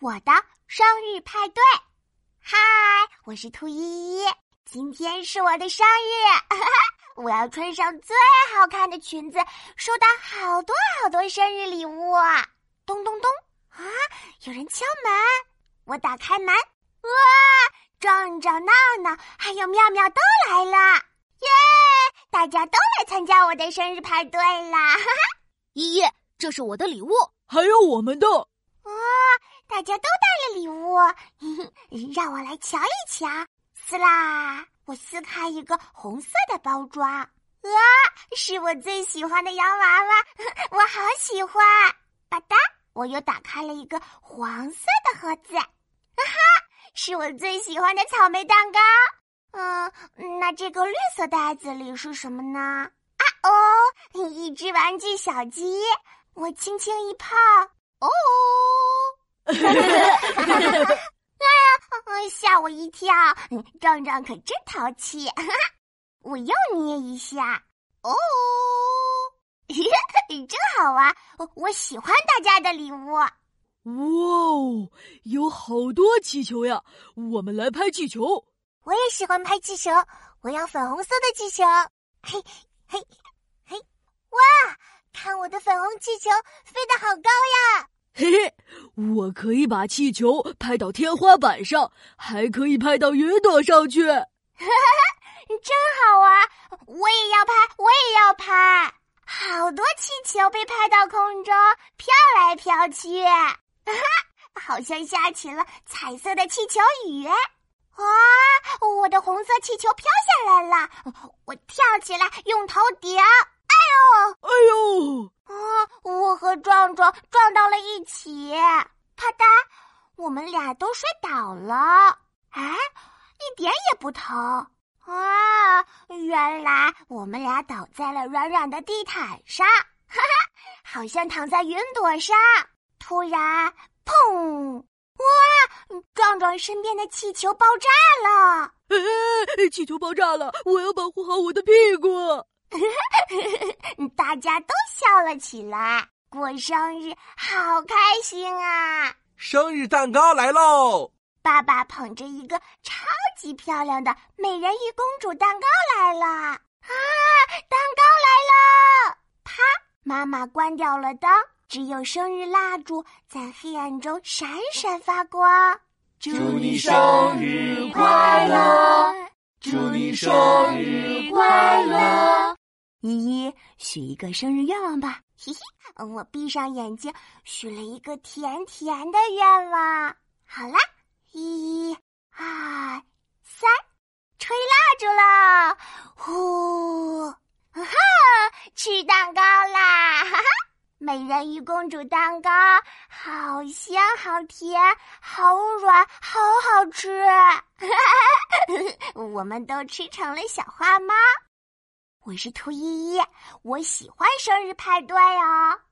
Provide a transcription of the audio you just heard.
我的生日派对。嗨，我是兔依依，今天是我的生日，我要穿上最好看的裙子，收到好多好多生日礼物。咚咚咚！啊，有人敲门，我打开门，哇，壮壮、闹闹还有妙妙都来了，耶！大家都来参加我的生日派对啦！哈哈，依依，这是我的礼物，还有我们的。大家都带了礼物，让我来瞧一瞧。撕啦，我撕开一个红色的包装，啊，是我最喜欢的洋娃娃，我好喜欢。吧嗒，我又打开了一个黄色的盒子，哈哈，是我最喜欢的草莓蛋糕。嗯，那这个绿色袋子里是什么呢？啊哦，一只玩具小鸡，我轻轻一碰，哦。哎呀！吓我一跳！壮壮可真淘气，我又捏一下，哦，真好玩！我喜欢大家的礼物。哇哦，有好多气球呀！我们来拍气球。我也喜欢拍气球，我要粉红色的气球。嘿，嘿，嘿！哇，看我的粉红气球飞得好高呀！嘿嘿，我可以把气球拍到天花板上，还可以拍到云朵上去。哈哈，真好玩！我也要拍，我也要拍。好多气球被拍到空中，飘来飘去，啊哈，好像下起了彩色的气球雨。哇，我的红色气球飘下来了，我跳起来，用头顶。哎呦，哎呦！啊！我和壮壮撞到了一起，啪嗒，我们俩都摔倒了。哎，一点也不疼啊！原来我们俩倒在了软软的地毯上，哈哈，好像躺在云朵上。突然，砰！哇！壮壮身边的气球爆炸了！气球爆炸了！我要保护好我的屁股。大家都笑了起来，过生日好开心啊！生日蛋糕来喽！爸爸捧着一个超级漂亮的美人鱼公主蛋糕来了啊！蛋糕来了！啪！妈妈关掉了灯，只有生日蜡烛在黑暗中闪闪发光。祝你生日快乐！祝你生日快乐！依依，许一个生日愿望吧！嘿嘿，我闭上眼睛，许了一个甜甜的愿望。好啦，一、二、三，吹蜡烛了！呼，哈，吃蛋糕啦！哈哈，美人鱼公主蛋糕，好香，好甜，好软，好好吃！哈哈，我们都吃成了小花猫。我是兔依依，我喜欢生日派对哦。